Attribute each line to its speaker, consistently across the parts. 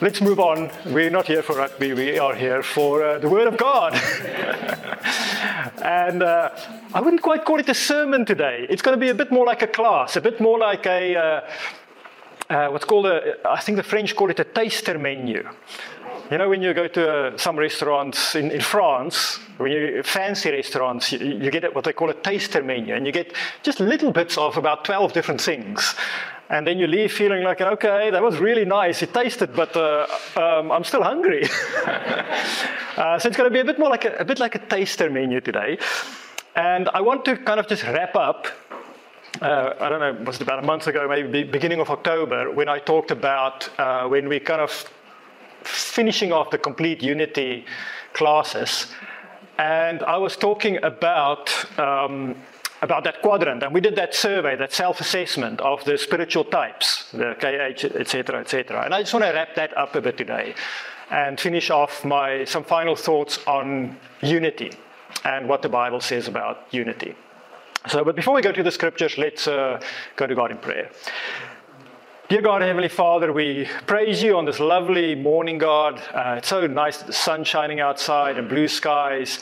Speaker 1: let's move on. We're not here for rugby, we are here for uh, the Word of God. and uh, I wouldn't quite call it a sermon today. It's going to be a bit more like a class, a bit more like a, uh, uh what's called a, I think the French call it a taster menu. You know, when you go to uh, some restaurants in, in France, when you fancy restaurants, you, you get what they call a taster menu, and you get just little bits of about 12 different things. And then you leave feeling like, okay, that was really nice. It tasted, but uh, um, I'm still hungry. uh, so it's going to be a bit more like a, a, bit like a taster menu today. And I want to kind of just wrap up. Uh, I don't know, was it about a month ago, maybe beginning of October, when I talked about uh, when we kind of finishing off the complete unity classes. And I was talking about um, about that quadrant, and we did that survey, that self-assessment of the spiritual types, the KH, etc., etc. And I just want to wrap that up a bit today, and finish off my some final thoughts on unity and what the Bible says about unity. So, but before we go to the scriptures, let's uh, go to God in prayer. Dear God, Heavenly Father, we praise you on this lovely morning, God. Uh, it's so nice, the sun shining outside and blue skies.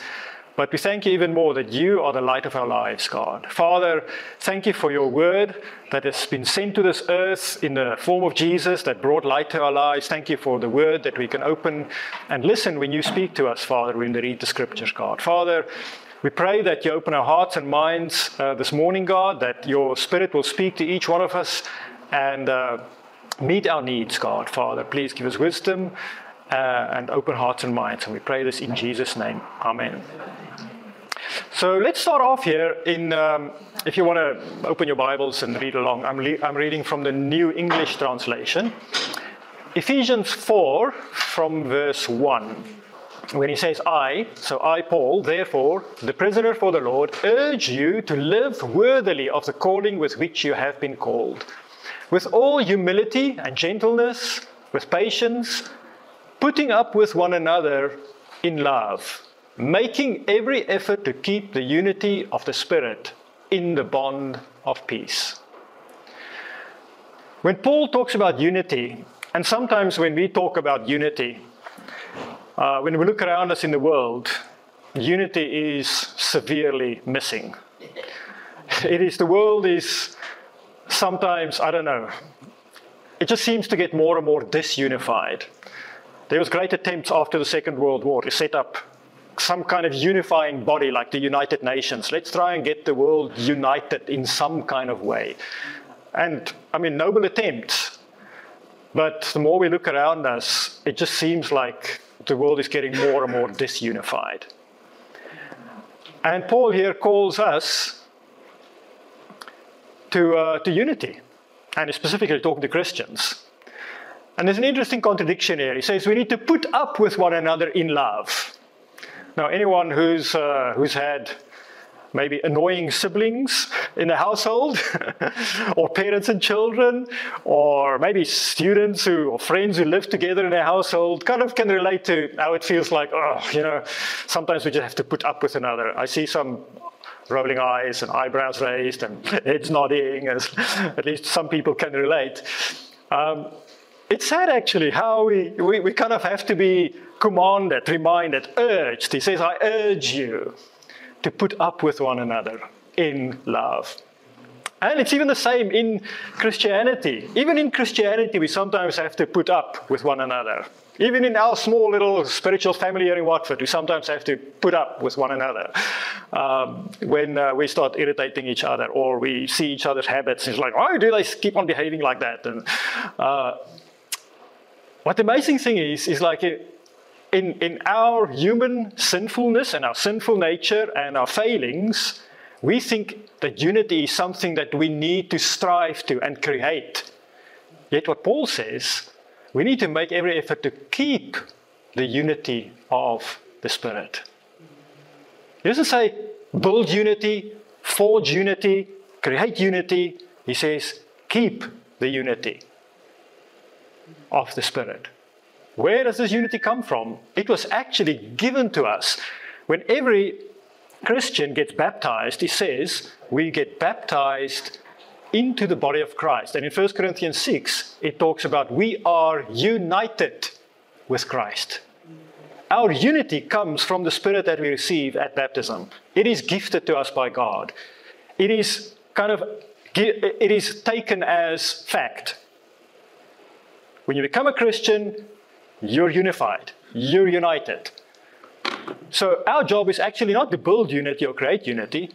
Speaker 1: But we thank you even more that you are the light of our lives, God. Father, thank you for your word that has been sent to this earth in the form of Jesus that brought light to our lives. Thank you for the word that we can open and listen when you speak to us, Father, when we read the scriptures, God. Father, we pray that you open our hearts and minds uh, this morning, God, that your spirit will speak to each one of us and uh, meet our needs, God. Father, please give us wisdom uh, and open hearts and minds. And we pray this in Jesus' name. Amen. So let's start off here. In, um, if you want to open your Bibles and read along, I'm, I'm reading from the New English Translation. Ephesians 4, from verse 1 when he says, I, so I, Paul, therefore, the prisoner for the Lord, urge you to live worthily of the calling with which you have been called with all humility and gentleness, with patience, putting up with one another in love, making every effort to keep the unity of the Spirit in the bond of peace. When Paul talks about unity, and sometimes when we talk about unity, uh, when we look around us in the world, unity is severely missing. It is the world is sometimes, I don't know, it just seems to get more and more disunified. There was great attempts after the Second World War to set up some kind of unifying body like the United Nations. Let's try and get the world united in some kind of way. And I mean, noble attempts. But the more we look around us, it just seems like the world is getting more and more disunified. And Paul here calls us to, uh, to unity, and he's specifically talking to Christians. And there's an interesting contradiction here. He says we need to put up with one another in love. Now, anyone who's, uh, who's had maybe annoying siblings in the household, or parents and children, or maybe students who, or friends who live together in a household, kind of can relate to how it feels like, oh, you know, sometimes we just have to put up with another. I see some rolling eyes and eyebrows raised and heads nodding, as at least some people can relate. Um, it's sad actually how we, we, we kind of have to be commanded, reminded, urged. He says, I urge you to put up with one another in love. And it's even the same in Christianity. Even in Christianity, we sometimes have to put up with one another. Even in our small little spiritual family here in Watford, we sometimes have to put up with one another um, when uh, we start irritating each other or we see each other's habits. It's like, why do they keep on behaving like that? And uh, what the amazing thing is, is like in, in our human sinfulness and our sinful nature and our failings, we think that unity is something that we need to strive to and create. Yet what Paul says we need to make every effort to keep the unity of the Spirit. He doesn't say build unity, forge unity, create unity. He says keep the unity of the Spirit. Where does this unity come from? It was actually given to us. When every Christian gets baptized, he says, we get baptized into the body of Christ. And in 1 Corinthians 6, it talks about we are united with Christ. Our unity comes from the Spirit that we receive at baptism. It is gifted to us by God. It is kind of it is taken as fact. When you become a Christian, you're unified. You're united. So our job is actually not to build unity or create unity.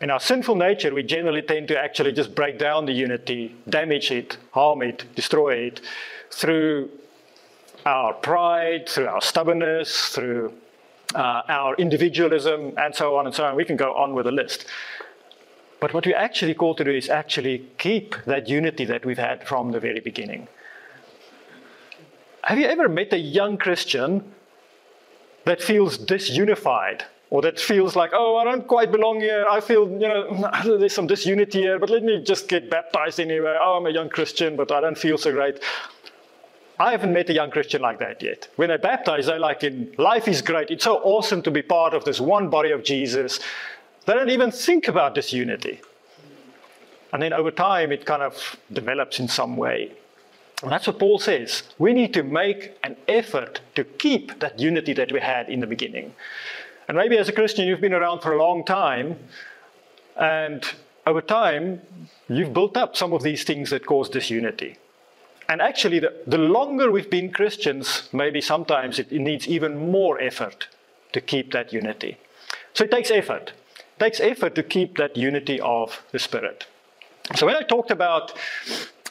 Speaker 1: In our sinful nature, we generally tend to actually just break down the unity, damage it, harm it, destroy it through our pride, through our stubbornness, through uh, our individualism, and so on and so on. We can go on with a list. But what we actually call to do is actually keep that unity that we've had from the very beginning. Have you ever met a young Christian that feels disunified or that feels like, oh, I don't quite belong here. I feel, you know, there's some disunity here, but let me just get baptized anyway. Oh, I'm a young Christian, but I don't feel so great. I haven't met a young Christian like that yet. When they're baptized, they're like, in, life is great. It's so awesome to be part of this one body of Jesus. They don't even think about disunity. And then over time, it kind of develops in some way. And that's what Paul says. We need to make an effort to keep that unity that we had in the beginning. And maybe as a Christian, you've been around for a long time, and over time, you've built up some of these things that cause disunity. And actually, the, the longer we've been Christians, maybe sometimes it, it needs even more effort to keep that unity. So it takes effort. It takes effort to keep that unity of the Spirit. So when I talked about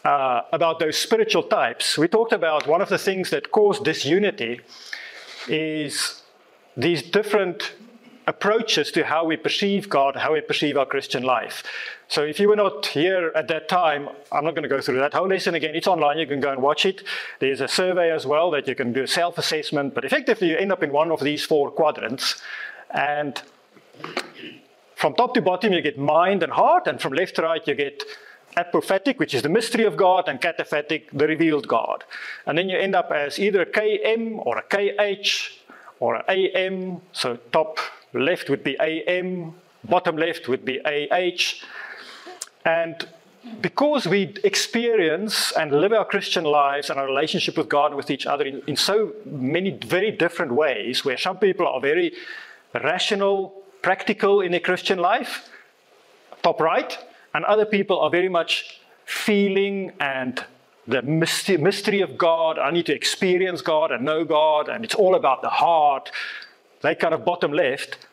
Speaker 1: uh, about those spiritual types, we talked about one of the things that cause disunity is these different approaches to how we perceive God, how we perceive our Christian life. So if you were not here at that time, I'm not going to go through that whole lesson again. It's online, you can go and watch it. There's a survey as well that you can do self assessment, but effectively you end up in one of these four quadrants. And from top to bottom, you get mind and heart, and from left to right, you get apophatic, which is the mystery of God, and kataphatic, the revealed God. And then you end up as either a KM or a KH or an AM. So top left would be AM, bottom left would be AH. And because we experience and live our Christian lives and our relationship with God and with each other in, in, so many very different ways, where some people are very rational, practical in their Christian life, top right, and other people are very much feeling and the mystery of God. I need to experience God and know God, and it's all about the heart. They kind of bottom left.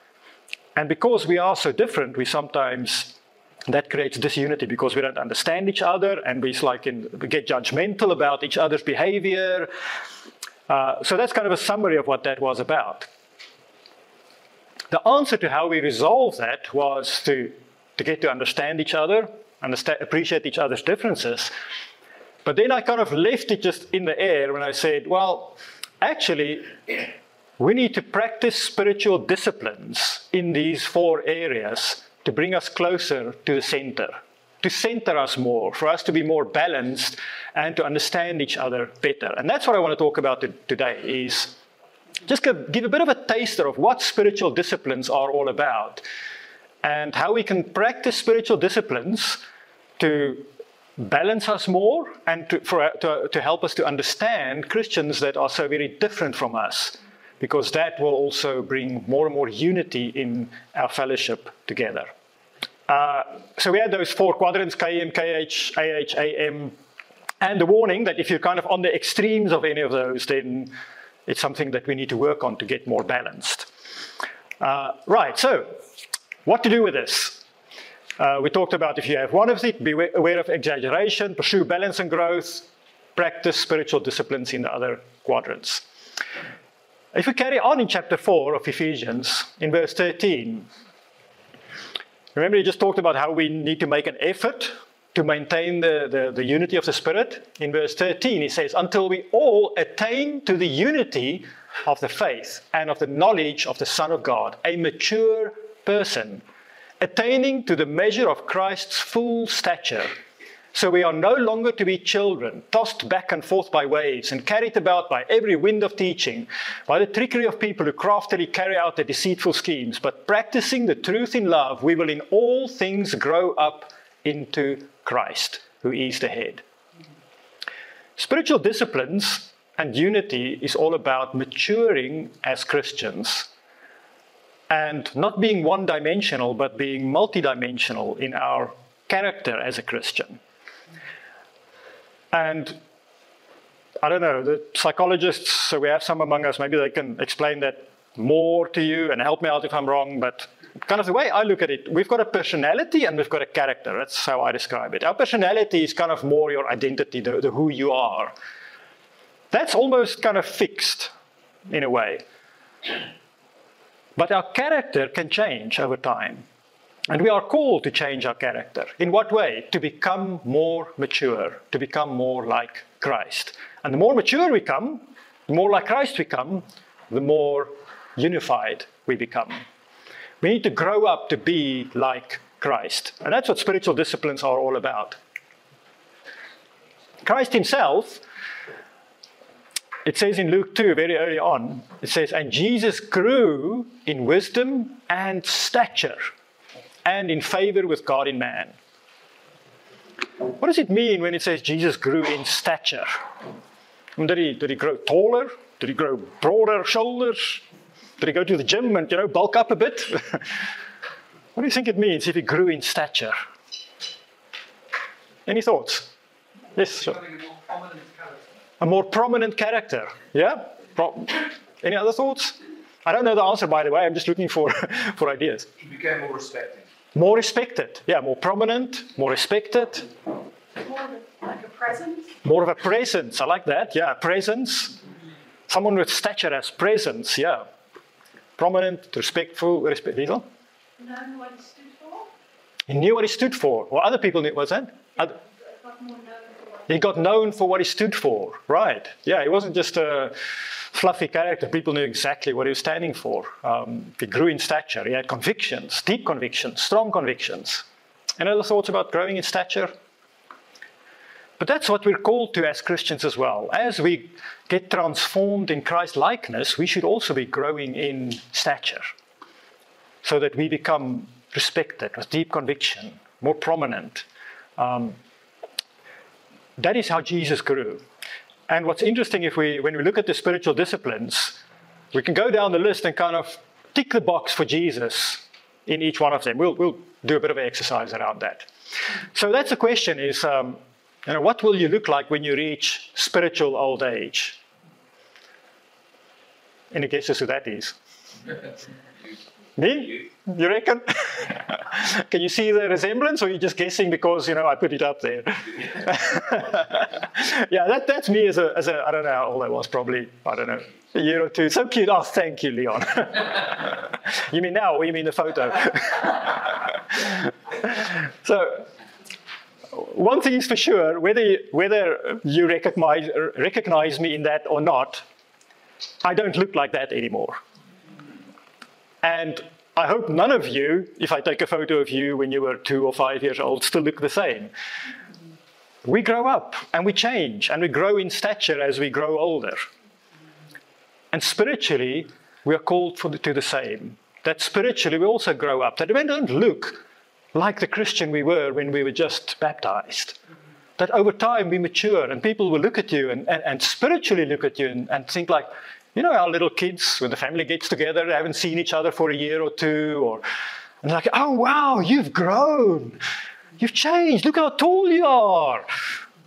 Speaker 1: And because we are so different, we sometimes that creates disunity because we don't understand each other and we like in, we get judgmental about each other's behavior. Uh, so that's kind of a summary of what that was about. The answer to how we resolve that was to, to get to understand each other, understand, appreciate each other's differences. But then I kind of left it just in the air when I said, well, actually, we need to practice spiritual disciplines in these four areas to bring us closer to the center, to center us more, for us to be more balanced and to understand each other better. And that's what I want to talk about today is just give a bit of a taster of what spiritual disciplines are all about and how we can practice spiritual disciplines to balance us more and to, for, to, to help us to understand Christians that are so very different from us because that will also bring more and more unity in our fellowship together. Uh, so we had those four quadrants KM, KH, AH, AM, and the warning that if you're kind of on the extremes of any of those, then it's something that we need to work on to get more balanced. Uh, right, so what to do with this? Uh, we talked about if you have one of it, be aware of exaggeration, pursue balance and growth, practice spiritual disciplines in the other quadrants. If we carry on in chapter 4 of Ephesians, in verse 13, remember, he just talked about how we need to make an effort to maintain the, the, the, unity of the Spirit. In verse 13, he says, Until we all attain to the unity of the faith and of the knowledge of the Son of God, a mature person, attaining to the measure of Christ's full stature so we are no longer to be children, tossed back and forth by waves and carried about by every wind of teaching, by the trickery of people who craftily carry out their deceitful schemes. But practicing the truth in love, we will in all things grow up into Christ, who is the head. Spiritual disciplines and unity is all about maturing as Christians and not being one dimensional, but being multidimensional in our character as a Christian. And I don't know, the psychologists, so we have some among us, maybe they can explain that more to you and help me out if I'm wrong, but kind of the way I look at it, we've got a personality and we've got a character. That's how I describe it. Our personality is kind of more your identity, the, the who you are. That's almost kind of fixed in a way. But our character can change over time. And we are called to change our character. In what way? To become more mature, to become more like Christ. And the more mature we come, the more like Christ we come, the more unified we become. We need to grow up to be like Christ. And that's what spiritual disciplines are all about. Christ himself, it says in Luke 2, very early on, it says, And Jesus grew in wisdom and stature and in favor with God and man. What does it mean when it says Jesus grew in stature? Did he, did he grow taller? Did he grow broader shoulders? Did he go to the gym and you know bulk up a bit? what do you think it means if he grew in stature? Any thoughts? Yes, sure. A more prominent character. Yeah? Pro- Any other thoughts? I don't know the answer, by the way. I'm just looking for, for ideas.
Speaker 2: He became more respected.
Speaker 1: More respected. Yeah, more prominent, more respected.
Speaker 3: More of a, like a presence.
Speaker 1: More of a presence. I like that. Yeah, presence. Someone with stature has presence. Yeah. Prominent, respectful. Respect. Liesel?
Speaker 3: Known what he stood for.
Speaker 1: He knew what he stood for. Well, other people knew. What's that? Other,
Speaker 3: Got more known for what
Speaker 1: he got known for what he stood for. Right. Yeah, he wasn't just a fluffy character. People knew exactly what he was standing for. Um, he grew in stature. He had convictions, deep convictions, strong convictions. Any other thoughts about growing in stature? But that's what we're called to as Christians as well. As we get transformed in Christ likeness, we should also be growing in stature so that we become respected with deep conviction, more prominent. Um, that is how Jesus grew. And what's interesting, if we, when we look at the spiritual disciplines, we can go down the list and kind of tick the box for Jesus in each one of them. We'll, we'll do a bit of an exercise around that. So that's the question: is um, you know, what will you look like when you reach spiritual old age? Any guesses who that is? Me? You reckon? Can you see the resemblance, or are you just guessing because you know I put it up there? yeah, that, that's me as a, as a I don't know how old I was, probably I don't know a year or two. So cute. Oh, thank you, Leon. you mean now, or you mean the photo? so one thing is for sure, whether whether you recognize recognize me in that or not, I don't look like that anymore. And I hope none of you, if I take a photo of you when you were two or five years old, still look the same. We grow up and we change and we grow in stature as we grow older. And spiritually, we are called the, to the same. That spiritually we also grow up, that we don't look like the Christian we were when we were just baptized. That over time we mature and people will look at you and, and, and spiritually look at you and, and think like, you know, our little kids, when the family gets together, they haven't seen each other for a year or two, or and like, oh wow, you've grown, you've changed. Look how tall you are.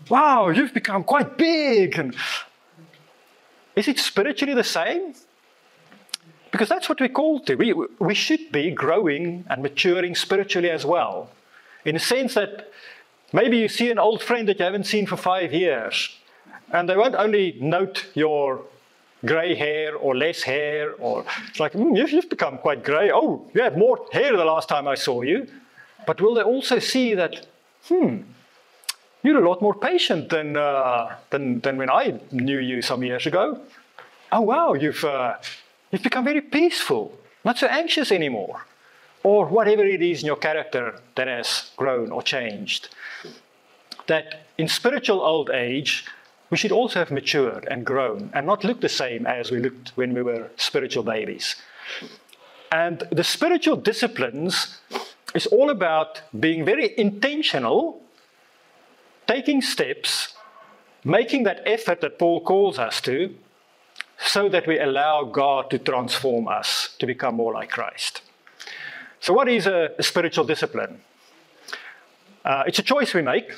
Speaker 1: Wow, you've become quite big. And is it spiritually the same? Because that's what we're called to. We, we should be growing and maturing spiritually as well. In the sense that maybe you see an old friend that you haven't seen for five years, and they won't only note your grey hair or less hair, or it's like, mm, you've, become quite grey. Oh, you had more hair the last time I saw you. But will they also see that, hmm, you're a lot more patient than, uh, than, than when I knew you some years ago? Oh, wow, you've, uh, you've become very peaceful, not so anxious anymore. Or whatever it is in your character that has grown or changed. That in spiritual old age, we should also have matured and grown and not look the same as we looked when we were spiritual babies. And the spiritual disciplines is all about being very intentional, taking steps, making that effort that Paul calls us to, so that we allow God to transform us to become more like Christ. So, what is a, a spiritual discipline? Uh, it's a choice we make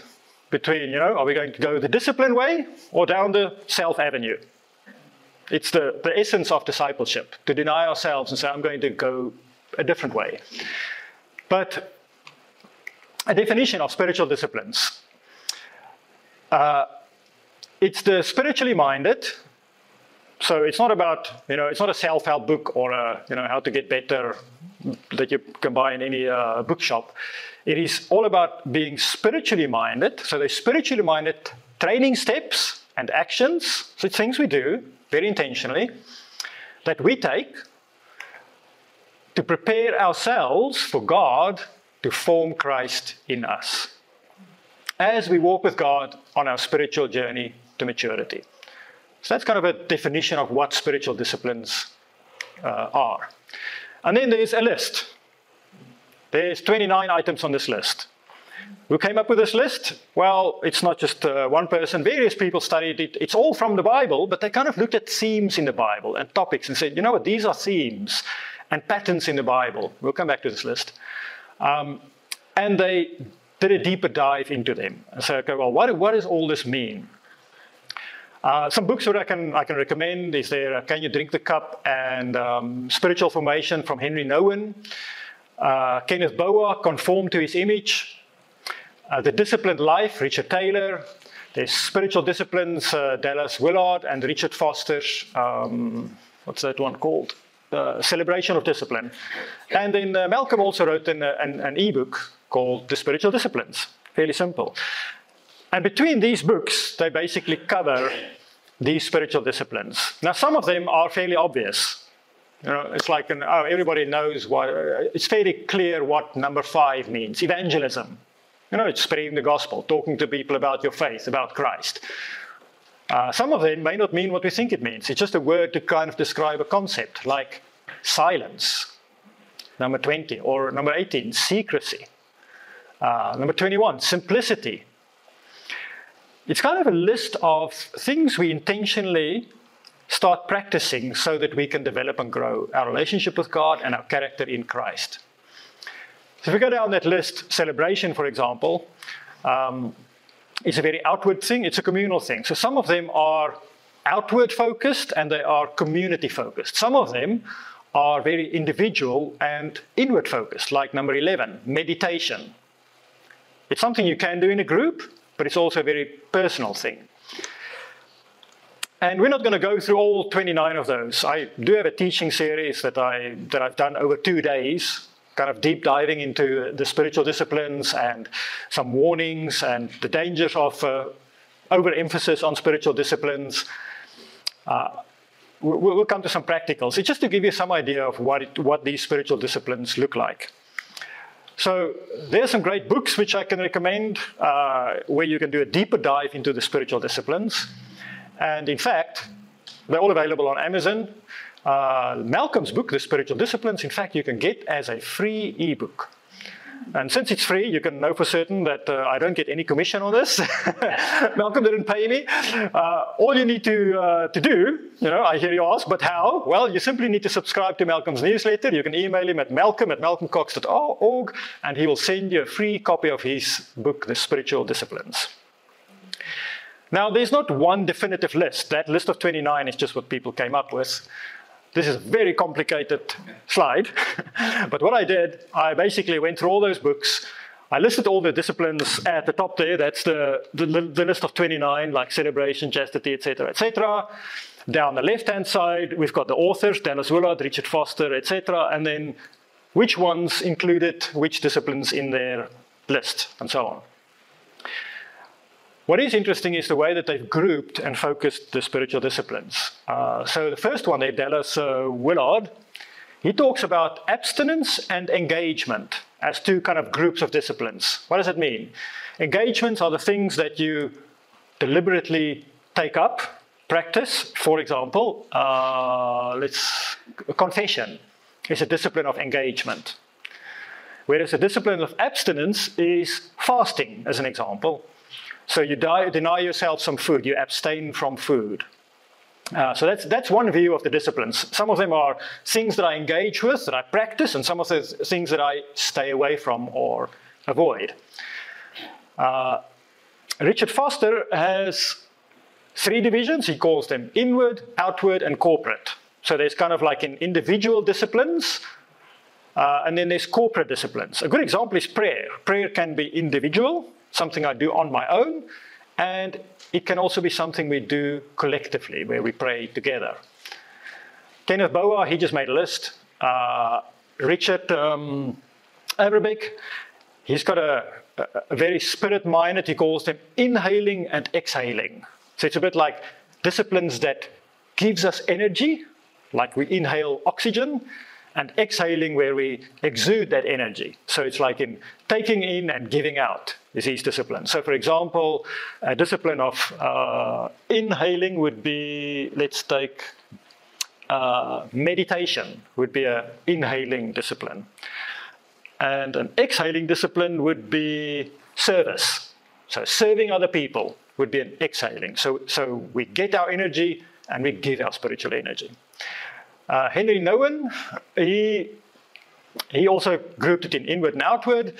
Speaker 1: between, you know, are we going to go the discipline way or down the self avenue? It's the, the essence of discipleship to deny ourselves and say, I'm going to go a different way. But a definition of spiritual disciplines uh, it's the spiritually minded. So it's not about, you know, it's not a self help book or a, you know, how to get better that you can buy in any uh, bookshop. It is all about being spiritually minded. So they're spiritually minded training steps and actions, so things we do very intentionally, that we take to prepare ourselves for God to form Christ in us as we walk with God on our spiritual journey to maturity. So that's kind of a definition of what spiritual disciplines uh, are. And then there's a list. There's 29 items on this list. Who came up with this list? Well, it's not just uh, one person. Various people studied it. It's all from the Bible, but they kind of looked at themes in the Bible and topics and said, you know what, these are themes and patterns in the Bible. We'll come back to this list. Um, and they did a deeper dive into them and said, okay, well, what, what does all this mean? Uh, some books that I can, I can recommend is there uh, Can You Drink the Cup and um, Spiritual Formation from Henry Nouwen. Uh, Kenneth Boa, Conform to His Image. Uh, the Disciplined Life, Richard Taylor. There's Spiritual Disciplines, uh, Dallas Willard and Richard Foster's, um, what's that one called? The Celebration of Discipline. And then uh, Malcolm also wrote an, an, an e-book called The Spiritual Disciplines. Fairly simple. And between these books, they basically cover these spiritual disciplines. Now, some of them are fairly obvious. You know, it's like an, oh, everybody knows what, it's fairly clear what number five means evangelism. You know, it's spreading the gospel, talking to people about your faith, about Christ. Uh, some of them may not mean what we think it means. It's just a word to kind of describe a concept, like silence, number 20, or number 18, secrecy. Uh, number 21, simplicity. It's kind of a list of things we intentionally start practicing so that we can develop and grow our relationship with God and our character in Christ. So if we go down that list, celebration, for example, um, it's a very outward thing, it's a communal thing. So some of them are outward focused and they are community focused. Some of them are very individual and inward focused, like number 11, meditation. It's something you can do in a group, but it's also a very personal thing. And we're not going to go through all 29 of those. I do have a teaching series that, I, that I've done over two days, kind of deep diving into the spiritual disciplines and some warnings and the dangers of uh, overemphasis on spiritual disciplines. Uh, we'll come to some practicals. It's just to give you some idea of what, it, what these spiritual disciplines look like. So there's some great books which I can recommend uh, where you can do a deeper dive into the spiritual disciplines. And in fact, they're all available on Amazon. Uh, Malcolm's book, The Spiritual Disciplines, in fact, you can get as a free ebook. And since it's free, you can know for certain that uh, I don't get any commission on this. Malcolm didn't pay me. Uh, all you need to, uh, to do, you know, I hear you ask, but how? Well, you simply need to subscribe to Malcolm's newsletter. You can email him at malcolm at malcolmcox.org, and he will send you a free copy of his book, The Spiritual Disciplines. Now, there's not one definitive list. That list of 29 is just what people came up with. This is a very complicated slide, but what I did, I basically went through all those books. I listed all the disciplines at the top there. That's the, the, the list of 29, like celebration, chastity, etc., etc. Down the left-hand side, we've got the authors, Dallas Willard, Richard Foster, etc., and then which ones included which disciplines in their list, and so on. What is interesting is the way that they've grouped and focused the spiritual disciplines. Uh, so the first one there, Dallas uh, Willard, he talks about abstinence and engagement as two kind of groups of disciplines. What does it mean? Engagements are the things that you deliberately take up, practice. For example, uh, let's confession is a discipline of engagement. Whereas the discipline of abstinence is fasting, as an example. So you die, deny yourself some food, you abstain from food. Uh, so that's, that's one view of the disciplines. Some of them are things that I engage with, that I practice, and some of the things that I stay away from or avoid. Uh, Richard Foster has three divisions. He calls them inward, outward, and corporate. So there's kind of like in individual disciplines, uh, and then there's corporate disciplines. A good example is prayer. Prayer can be individual, something I do on my own, and it can also be something we do collectively, where we pray together. Kenneth Boa, he just made a list. Uh, Richard um, Averbeck, he's got a, a, very spirit minded, he calls them inhaling and exhaling. So it's a bit like disciplines that gives us energy, like we inhale oxygen, and exhaling where we exude that energy. So it's like in taking in and giving out is each discipline. So, for example, a discipline of uh, inhaling would be, let's take uh, meditation, would be an inhaling discipline. And an exhaling discipline would be service. So, serving other people would be an exhaling. So, so we get our energy and we give our spiritual energy. Uh, Henry Nouwen, he, he also grouped it in inward and outward.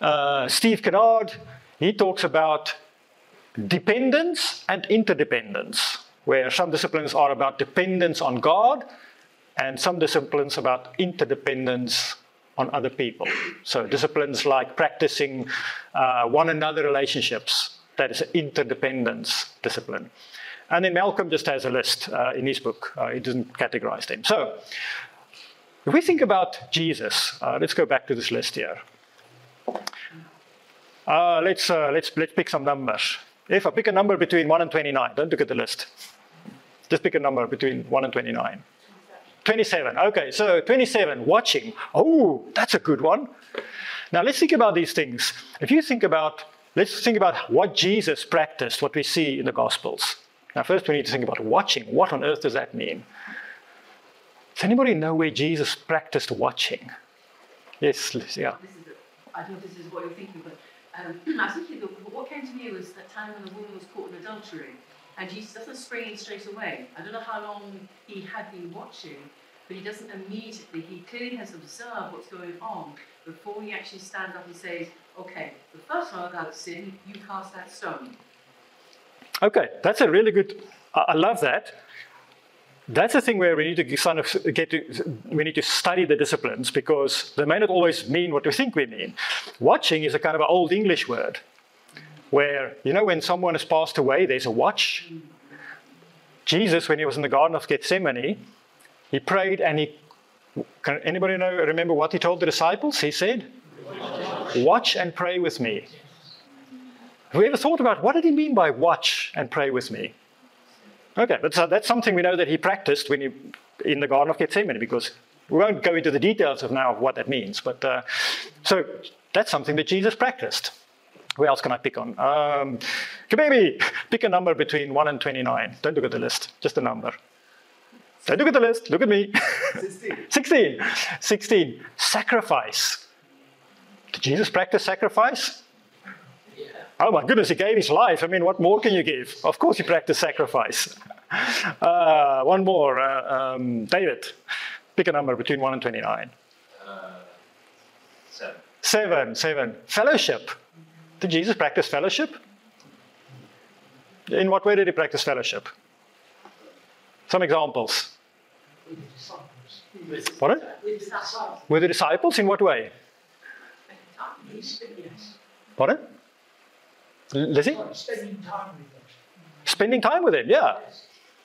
Speaker 1: Uh, Steve Kennard, he talks about dependence and interdependence, where some disciplines are about dependence on God and some disciplines about interdependence on other people. So disciplines like practicing uh, one another relationships, that is an interdependence discipline. And then Malcolm just has a list uh, in his book. Uh, he doesn't categorize them. So, if we think about Jesus, uh, let's go back to this list here. Uh, let's, uh, let's, let's pick some numbers. If I pick a number between 1 and 29, don't look at the list. Just pick a number between 1 and 29. 27. Okay, so 27, watching. Oh, that's a good one. Now let's think about these things. If you think about, let's think about what Jesus practiced, what we see in the Gospels. Now, first we need to think about watching. What on earth does that mean? Does anybody know where Jesus practiced watching? Yes, yeah.
Speaker 2: This is, I don't know if this is what you're thinking, but um, I was thinking that what came to me was that time when the woman was caught in adultery, and Jesus doesn't spring in straight away. I don't know how long he had been watching, but he doesn't immediately. He clearly has observed what's going on before he actually stands up and says, "Okay, the first one without sin, you cast that stone."
Speaker 1: Okay, that's a really good. I love that. That's the thing where we need to kind of get to. We need to study the disciplines because they may not always mean what we think we mean. Watching is a kind of an old English word, where you know when someone has passed away, there's a watch. Jesus, when he was in the Garden of Gethsemane, he prayed and he. Can anybody know? Remember what he told the disciples? He said, "Watch and pray with me." Have we ever thought about what did he mean by watch and pray with me? Okay, but so that's something we know that he practiced when he in the Garden of Gethsemane, because we won't go into the details of now of what that means. But uh, so that's something that Jesus practiced. Who else can I pick on? Um, baby, pick a number between 1 and 29. Don't look at the list, just a number. Don't look at the list, look at me. 16. 16. 16. Sacrifice. Did Jesus practice sacrifice? Oh my goodness, he gave his life. I mean, what more can you give? Of course, he practiced sacrifice. Uh, one more. Uh, um, David, pick a number between 1 and 29.
Speaker 4: Uh, seven.
Speaker 1: Seven, seven. Fellowship. Did Jesus practice fellowship? In what way did he practice fellowship? Some examples. With Pardon? With the disciples? In what way? Pardon? Lizzie?
Speaker 5: Spending time with them.
Speaker 1: Spending time with him, yeah.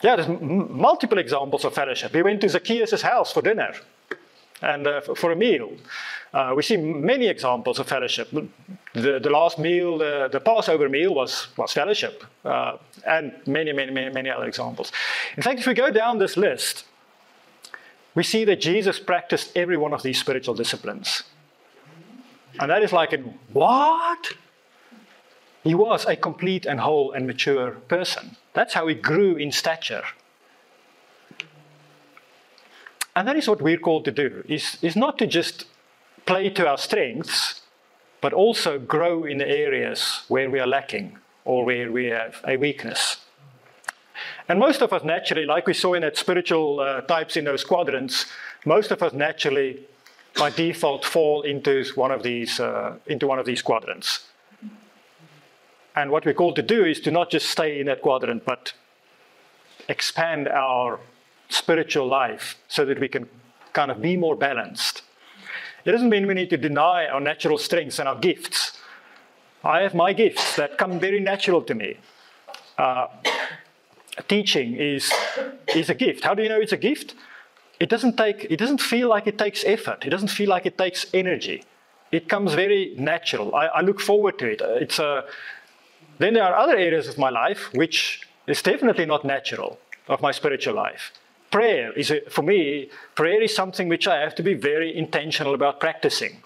Speaker 1: Yeah, there's multiple examples of fellowship. We went to Zacchaeus' house for dinner and uh, for a meal. Uh, we see many examples of fellowship. The, the last meal, the, the Passover meal, was, was fellowship, uh, and many, many, many, many other examples. In fact, if we go down this list, we see that Jesus practiced every one of these spiritual disciplines. And that is like, what? He was a complete and whole and mature person. That's how he grew in stature. And that is what we're called to do, is, is not to just play to our strengths, but also grow in the areas where we are lacking or where we have a weakness. And most of us naturally, like we saw in that spiritual uh, types in those quadrants, most of us naturally, by default, fall into one of these uh, into one of these quadrants. And what we're called to do is to not just stay in that quadrant, but expand our spiritual life so that we can kind of be more balanced. It doesn't mean we need to deny our natural strengths and our gifts. I have my gifts that come very natural to me. Uh, teaching is, is a gift. How do you know it's a gift? It doesn't, take, it doesn't feel like it takes effort, it doesn't feel like it takes energy. It comes very natural. I, I look forward to it. It's a, then there are other areas of my life which is definitely not natural of my spiritual life. Prayer is, a, for me, prayer is something which I have to be very intentional about practicing.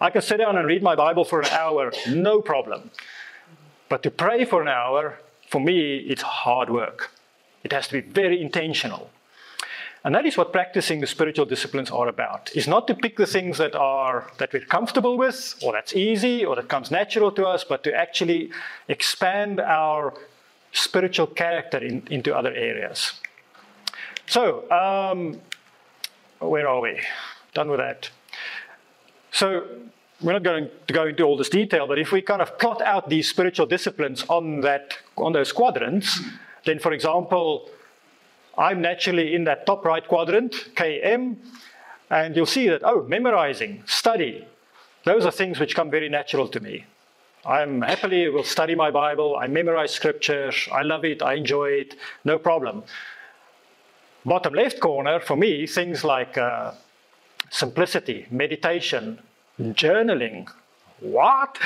Speaker 1: I can sit down and read my Bible for an hour, no problem. But to pray for an hour, for me, it's hard work. It has to be very intentional. And that is what practicing the spiritual disciplines are about. Is not to pick the things that are that we're comfortable with, or that's easy, or that comes natural to us, but to actually expand our spiritual character in, into other areas. So, um, where are we? Done with that. So, we're not going to go into all this detail, but if we kind of plot out these spiritual disciplines on that on those quadrants, then, for example, I'm naturally in that top right quadrant, KM, and you'll see that, oh, memorizing, study, those are things which come very natural to me. I'm happily will study my Bible, I memorize scriptures, I love it, I enjoy it, no problem. Bottom left corner, for me, things like uh, simplicity, meditation, journaling. What?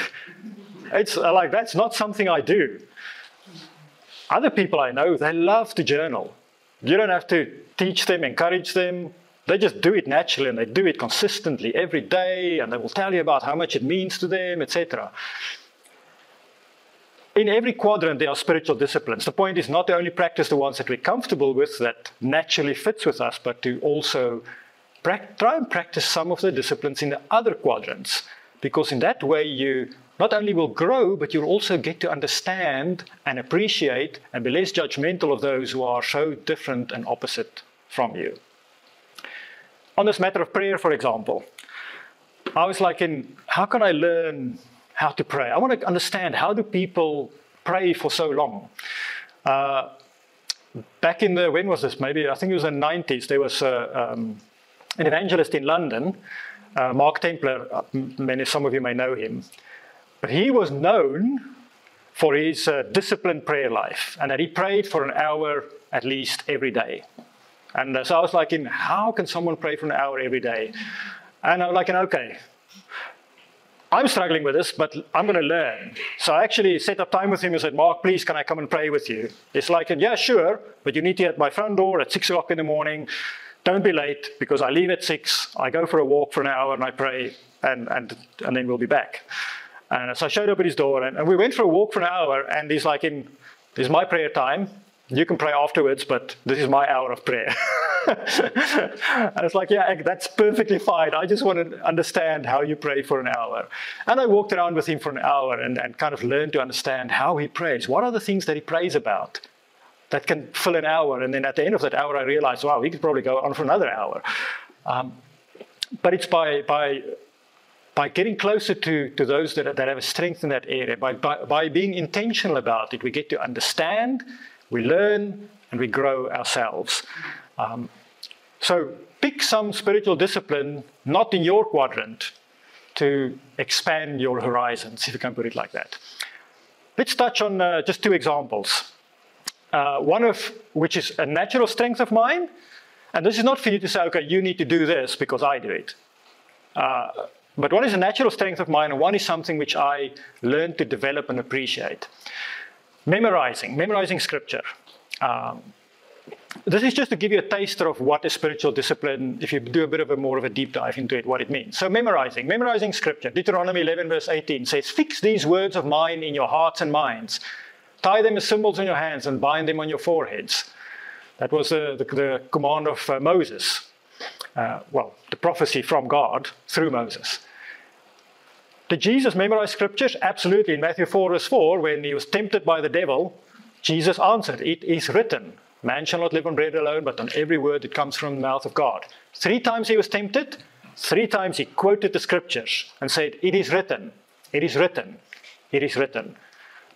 Speaker 1: It's uh, like that's not something I do. Other people I know, they love to journal. You don't have to teach them, encourage them. They just do it naturally and they do it consistently every day and they will tell you about how much it means to them, etc. In every quadrant, there are spiritual disciplines. The point is not to only practice the ones that we're comfortable with, that naturally fits with us, but to also try and practice some of the disciplines in the other quadrants. Because in that way, you not only will grow, but you'll also get to understand and appreciate and be less judgmental of those who are so different and opposite from you. On this matter of prayer, for example, I was like, in how can I learn how to pray? I want to understand how do people pray for so long. Uh, back in the when was this? Maybe I think it was in the 90s. There was a, um, an evangelist in London, uh, Mark Templar. Uh, many some of you may know him. But he was known for his uh, disciplined prayer life and that he prayed for an hour at least every day. And uh, so I was like, in, how can someone pray for an hour every day? And I was like, okay, I'm struggling with this, but I'm going to learn. So I actually set up time with him and said, Mark, please, can I come and pray with you? It's like, yeah, sure, but you need to be at my front door at six o'clock in the morning. Don't be late because I leave at six. I go for a walk for an hour and I pray, and, and, and then we'll be back. And so I showed up at his door, and, and we went for a walk for an hour. And he's like, "In this is my prayer time. You can pray afterwards, but this is my hour of prayer." and it's like, "Yeah, that's perfectly fine. I just want to understand how you pray for an hour." And I walked around with him for an hour and, and kind of learned to understand how he prays. What are the things that he prays about? That can fill an hour, and then at the end of that hour, I realized, wow, he could probably go on for another hour. Um, but it's by by by getting closer to, to those that, that have a strength in that area, by, by, by being intentional about it, we get to understand, we learn, and we grow ourselves. Um, so pick some spiritual discipline not in your quadrant to expand your horizons, if you can put it like that. Let's touch on uh, just two examples. Uh, one of which is a natural strength of mine, and this is not for you to say, okay, you need to do this because I do it. Uh, but one is a natural strength of mine, and one is something which I learned to develop and appreciate. Memorizing, memorizing scripture. Um, this is just to give you a taster of what a spiritual discipline, if you do a bit of a more of a deep dive into it, what it means. So memorizing, memorizing scripture. Deuteronomy 11 verse 18 says, Fix these words of mine in your hearts and minds. Tie them as symbols on your hands and bind them on your foreheads. That was uh, the, the, command of uh, Moses. Uh, well, the prophecy from God through Moses. Did Jesus memorize scriptures? Absolutely. In Matthew 4, verse 4, when he was tempted by the devil, Jesus answered, It is written, Man shall not live on bread alone, but on every word that comes from the mouth of God. Three times he was tempted, three times he quoted the scriptures and said, It is written, it is written, it is written.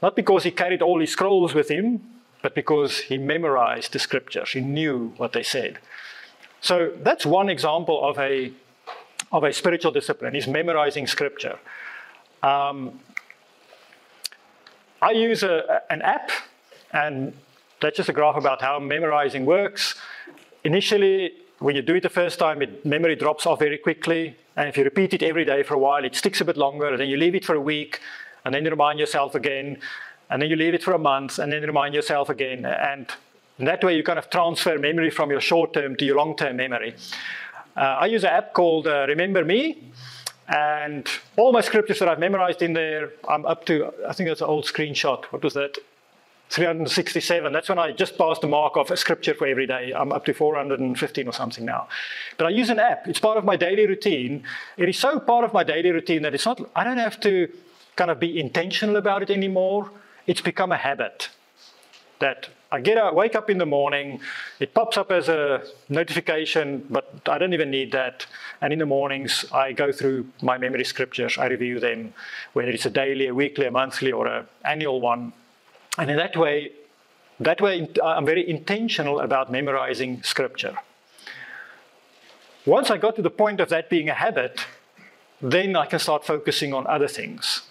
Speaker 1: Not because he carried all his scrolls with him, but because he memorized the scriptures. He knew what they said. So that's one example of a, of a spiritual discipline, is memorizing scripture. Um, I use a, an app, and that's just a graph about how memorizing works. Initially, when you do it the first time, it, memory drops off very quickly. And if you repeat it every day for a while, it sticks a bit longer. And then you leave it for a week, and then you remind yourself again. And then you leave it for a month, and then you remind yourself again. And that way, you kind of transfer memory from your short term to your long term memory. Uh, I use an app called uh, Remember Me. And all my scriptures that I've memorized in there, I'm up to, I think that's an old screenshot. What was that? 367. That's when I just passed the mark of a scripture for every day. I'm up to 415 or something now. But I use an app. It's part of my daily routine. It is so part of my daily routine that it's not, I don't have to kind of be intentional about it anymore. It's become a habit that I get up, wake up in the morning, it pops up as a notification, but I don't even need that. And in the mornings, I go through my memory scriptures, I review them, whether it's a daily, a weekly, a monthly, or an annual one. And in that way, that way, I'm very intentional about memorizing scripture. Once I got to the point of that being a habit, then I can start focusing on other things.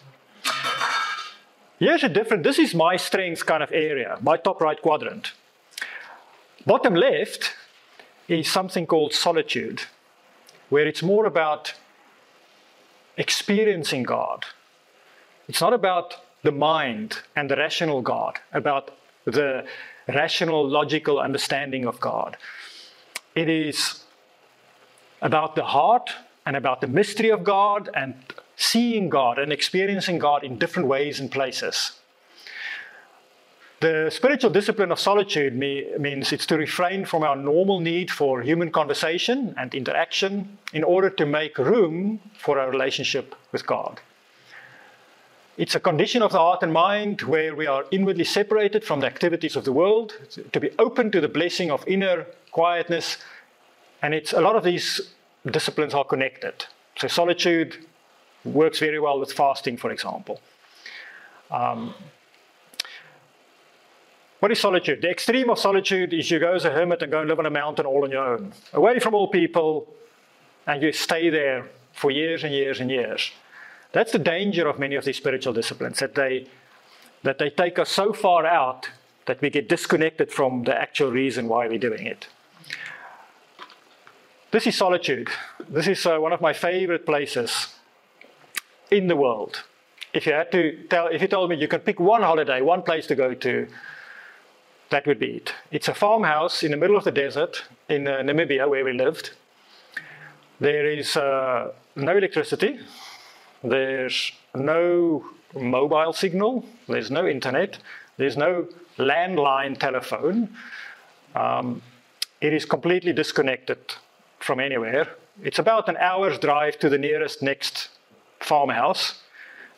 Speaker 1: Here's a different, this is my strength kind of area, my top right quadrant. Bottom left is something called solitude, where it's more about experiencing God. It's not about the mind and the rational God, about the rational, logical understanding of God. It is about the heart and about the mystery of God and seeing God and experiencing God in different ways and places. The spiritual discipline of solitude means it's to refrain from our normal need for human conversation and interaction in order to make room for our relationship with God. It's a condition of the heart and mind where we are inwardly separated from the activities of the world, to be open to the blessing of inner quietness. And it's a lot of these disciplines are connected. So solitude works very well with fasting, for example. Um, what is solitude? The extreme of solitude is you go as a hermit and go and live on a mountain all on your own, away from all people, and you stay there for years and years and years. That's the danger of many of these spiritual disciplines, that they, that they take us so far out that we get disconnected from the actual reason why we're doing it. This is solitude. This is uh, one of my favorite places in the world. If you had to tell, if you told me you could pick one holiday, one place to go to, that would be it. It's a farmhouse in the middle of the desert in uh, Namibia where we lived. There is uh, no electricity. There's no mobile signal. There's no internet. There's no landline telephone. Um, it is completely disconnected from anywhere. It's about an hour's drive to the nearest next farmhouse.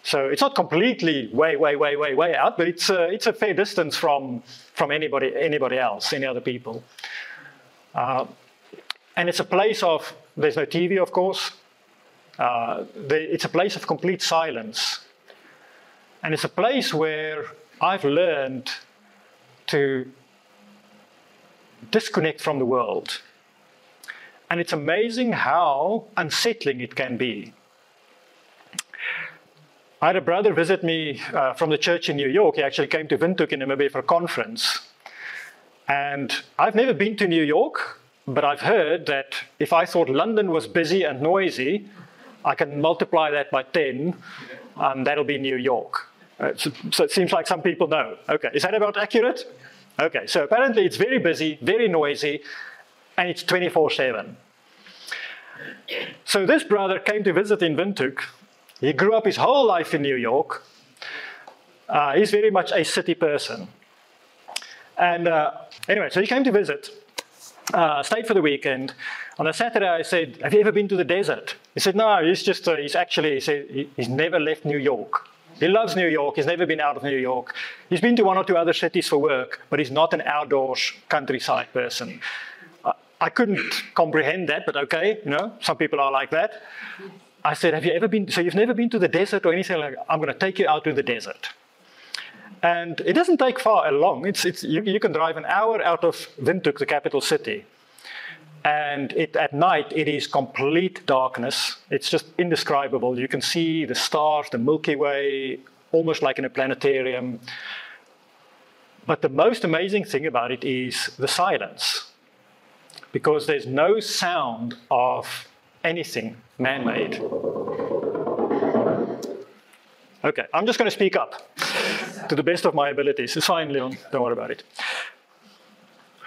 Speaker 1: So it's not completely way, way, way, way, way out, but it's a, it's a fair distance from, from anybody, anybody else, any other people. Uh, and it's a place of, there's no TV, of course. Uh, it's a place of complete silence. And it's a place where I've learned to disconnect from the world. And it's amazing how unsettling it can be. I had a brother visit me uh, from the church in New York. He actually came to Windhoek in Namibia for a conference. And I've never been to New York, but I've heard that if I thought London was busy and noisy, I can multiply that by 10, and that'll be New York. Uh, so, so, it seems like some people know. Okay, is that about accurate? Okay, so apparently it's very busy, very noisy, and it's 24 7. So this brother came to visit in Windhoek he grew up his whole life in New York. Uh, he's very much a city person. And uh, anyway, so he came to visit. uh, stayed for the weekend. On a Saturday, I said, "Have you ever been to the desert?" He said, "No, he's just uh, he's actually he said, he- he's never left New York. He loves New York. He's never been out of New York. He's been to one or two other cities for work, but he's not an outdoors countryside person." I couldn't comprehend that, but okay, you know, some people are like that. I said, "Have you ever been? So you've never been to the desert or anything like? I'm going to take you out to the desert." And it doesn't take far long. It's, it's, you, you can drive an hour out of Windhoek, the capital city. And it, at night, it is complete darkness. It's just indescribable. You can see the stars, the Milky Way, almost like in a planetarium. But the most amazing thing about it is the silence, because there's no sound of anything man made. Okay, I'm just going to speak up to the best of my abilities. It's fine, Leon. Don't worry about it.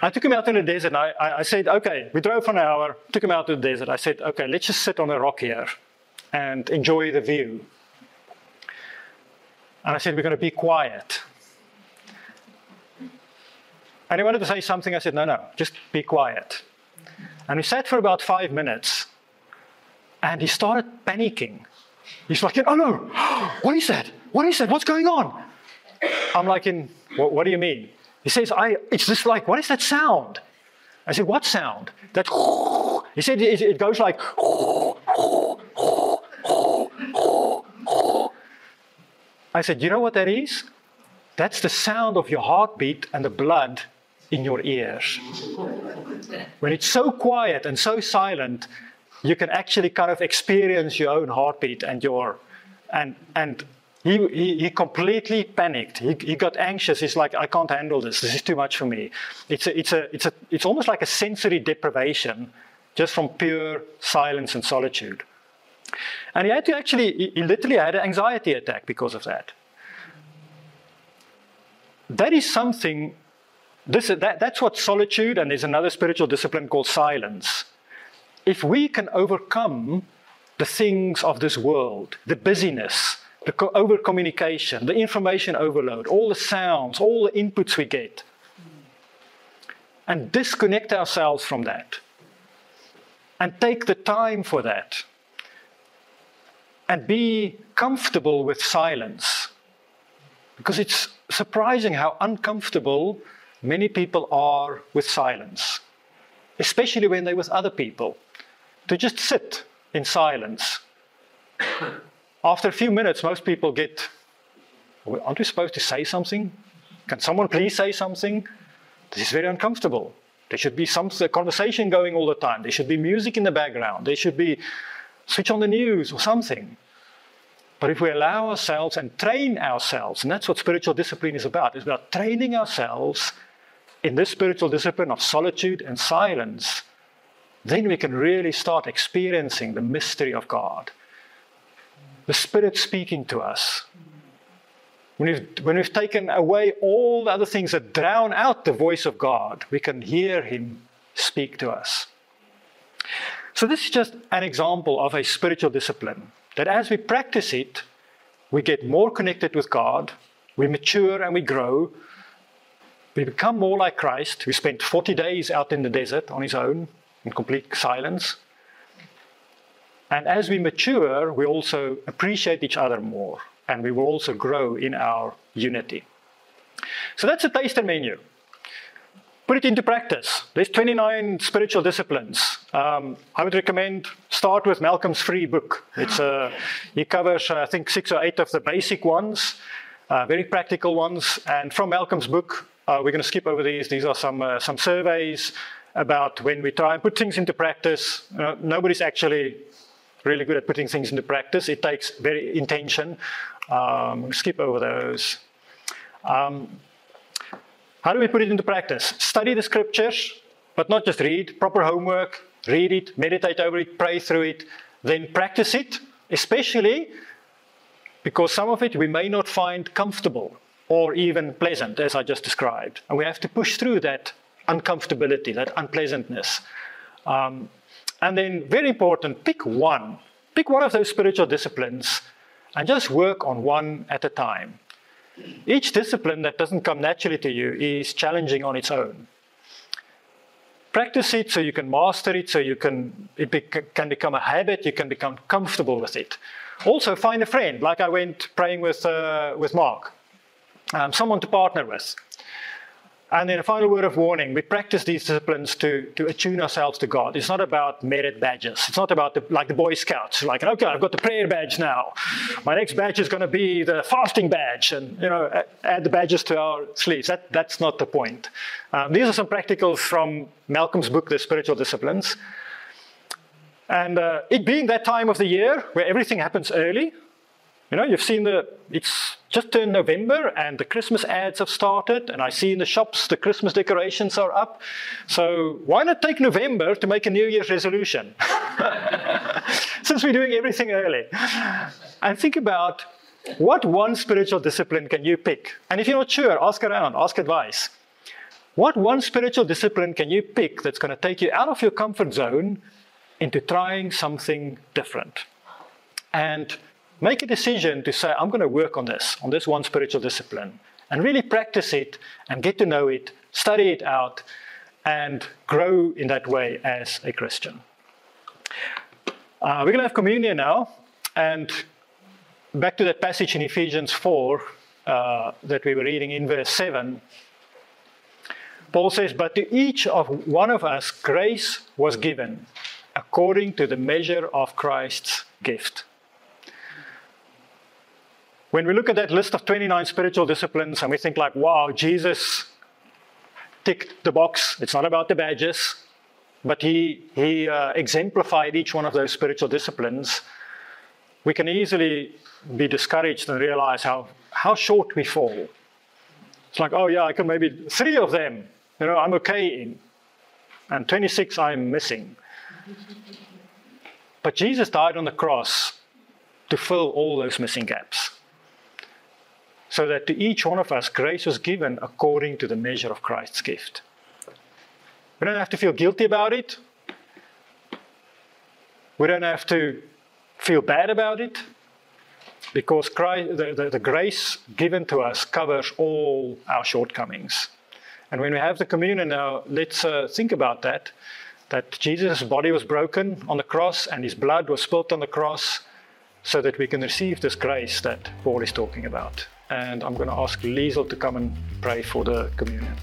Speaker 1: I took him out in the desert and I, I, I said, okay, we drove for an hour, took him out to the desert. I said, okay, let's just sit on a rock here and enjoy the view. And I said, we're going to be quiet. And he wanted to say something. I said, no, no, just be quiet. And we sat for about five minutes and he started panicking. He's like, oh no, what is that? What is that? What's going on? I'm like, in, what, what do you mean? He says, I, it's just like, what is that sound? I said, what sound? That, he said, it, it goes like, I said, you know what that is? That's the sound of your heartbeat and the blood in your ears. When it's so quiet and so silent, you can actually kind of experience your own heartbeat and your and and he, he, he completely panicked. He, he got anxious. He's like, I can't handle this. This is too much for me. It's a, it's a, it's a, it's almost like a sensory deprivation, just from pure silence and solitude. And he had to actually, he, literally had an anxiety attack because of that. That is something. This, that, that's what solitude, and there's another spiritual discipline called silence if we can overcome the things of this world, the busyness, the co- over communication, the information overload, all the sounds, all the inputs we get, and disconnect ourselves from that, and take the time for that, and be comfortable with silence, because it's surprising how uncomfortable many people are with silence, especially when they're with other people to just sit in silence. After a few minutes, most people get, aren't we supposed to say something? Can someone please say something? This is very uncomfortable. There should be some conversation going all the time. There should be music in the background. There should be switch on the news or something. But if we allow ourselves and train ourselves, and that's what spiritual discipline is about, it's about training ourselves in this spiritual discipline of solitude and silence then we can really start experiencing the mystery of God. The Spirit speaking to us. When we've, when we've taken away all the other things that drown out the voice of God, we can hear Him speak to us. So, this is just an example of a spiritual discipline that as we practice it, we get more connected with God, we mature and we grow, we become more like Christ, who spent 40 days out in the desert on his own, in complete silence. And as we mature, we also appreciate each other more, and we will also grow in our unity. So that's a taster menu. Put it into practice. There's 29 spiritual disciplines. Um, I would recommend start with Malcolm's free book. It's a, he covers, uh, I think, six or eight of the basic ones, uh, very practical ones. And from Malcolm's book, uh, we're going to skip over these. These are some uh, some surveys about when we try and put things into practice. Uh, nobody's actually really good at putting things into practice. It takes very intention. Um, skip over those. Um, how do we put it into practice? Study the scriptures, but not just read. Proper homework. Read it, meditate over it, pray through it, then practice it, especially because some of it we may not find comfortable or even pleasant, as I just described. And we have to push through that uncomfortability, that unpleasantness. Um, and then, very important, pick one. Pick one of those spiritual disciplines and just work on one at a time. Each discipline that doesn't come naturally to you is challenging on its own. practice it so you can master it, so you can it bec- can become a habit, you can become comfortable with it. Also, find a friend, like I went praying with uh, with Mark, um, someone to partner with. And then a final word of warning we practice these disciplines to, to attune ourselves to God. It's not about merit badges. It's not about the, like the Boy Scouts, like, okay, I've got the prayer badge now. My next badge is going to be the fasting badge, and you know, add the badges to our sleeves. That, that's not the point. Um, these are some practicals from Malcolm's book, The Spiritual Disciplines. And uh, it being that time of the year where everything happens early, you know, you've seen the, it's just turned November and the Christmas ads have started, and I see in the shops the Christmas decorations are up. So why not take November to make a New Year's resolution? Since we're doing everything early. And think about what one spiritual discipline can you pick? And if you're not sure, ask around, ask advice. What one spiritual discipline can you pick that's going to take you out of your comfort zone into trying something different? And make a decision to say, I'm going to work on this, on this one spiritual discipline, and really practice it and get to know it, study it out, and grow in that way as a Christian. Uh, we're going to have communion now, and back to that passage in Ephesians 4 uh, that we were reading in verse 7. Paul says, But to each of one of us grace was given according to the measure of Christ's gift. When we look at that list of 29 spiritual disciplines and we think like, wow, Jesus ticked the box. It's not about the badges, but he, he uh, exemplified each one of those spiritual disciplines. We can easily be discouraged and realize how, how short we fall. It's like, oh yeah, I can maybe three of them, you know, I'm okay in. And 26 I'm missing. But Jesus died on the cross to fill all those missing gaps so that to each one of us grace was given according to the measure of Christ's gift. We don't have to feel guilty about it. We don't have to feel bad about it because Christ, the, the, the grace given to us covers all our shortcomings. And when we have the communion now, let's uh, think about that that Jesus' body was broken on the cross and his blood was spilt on the cross so that we can receive this grace that Paul is talking about and I'm going to ask Liesl to come and pray for the communion.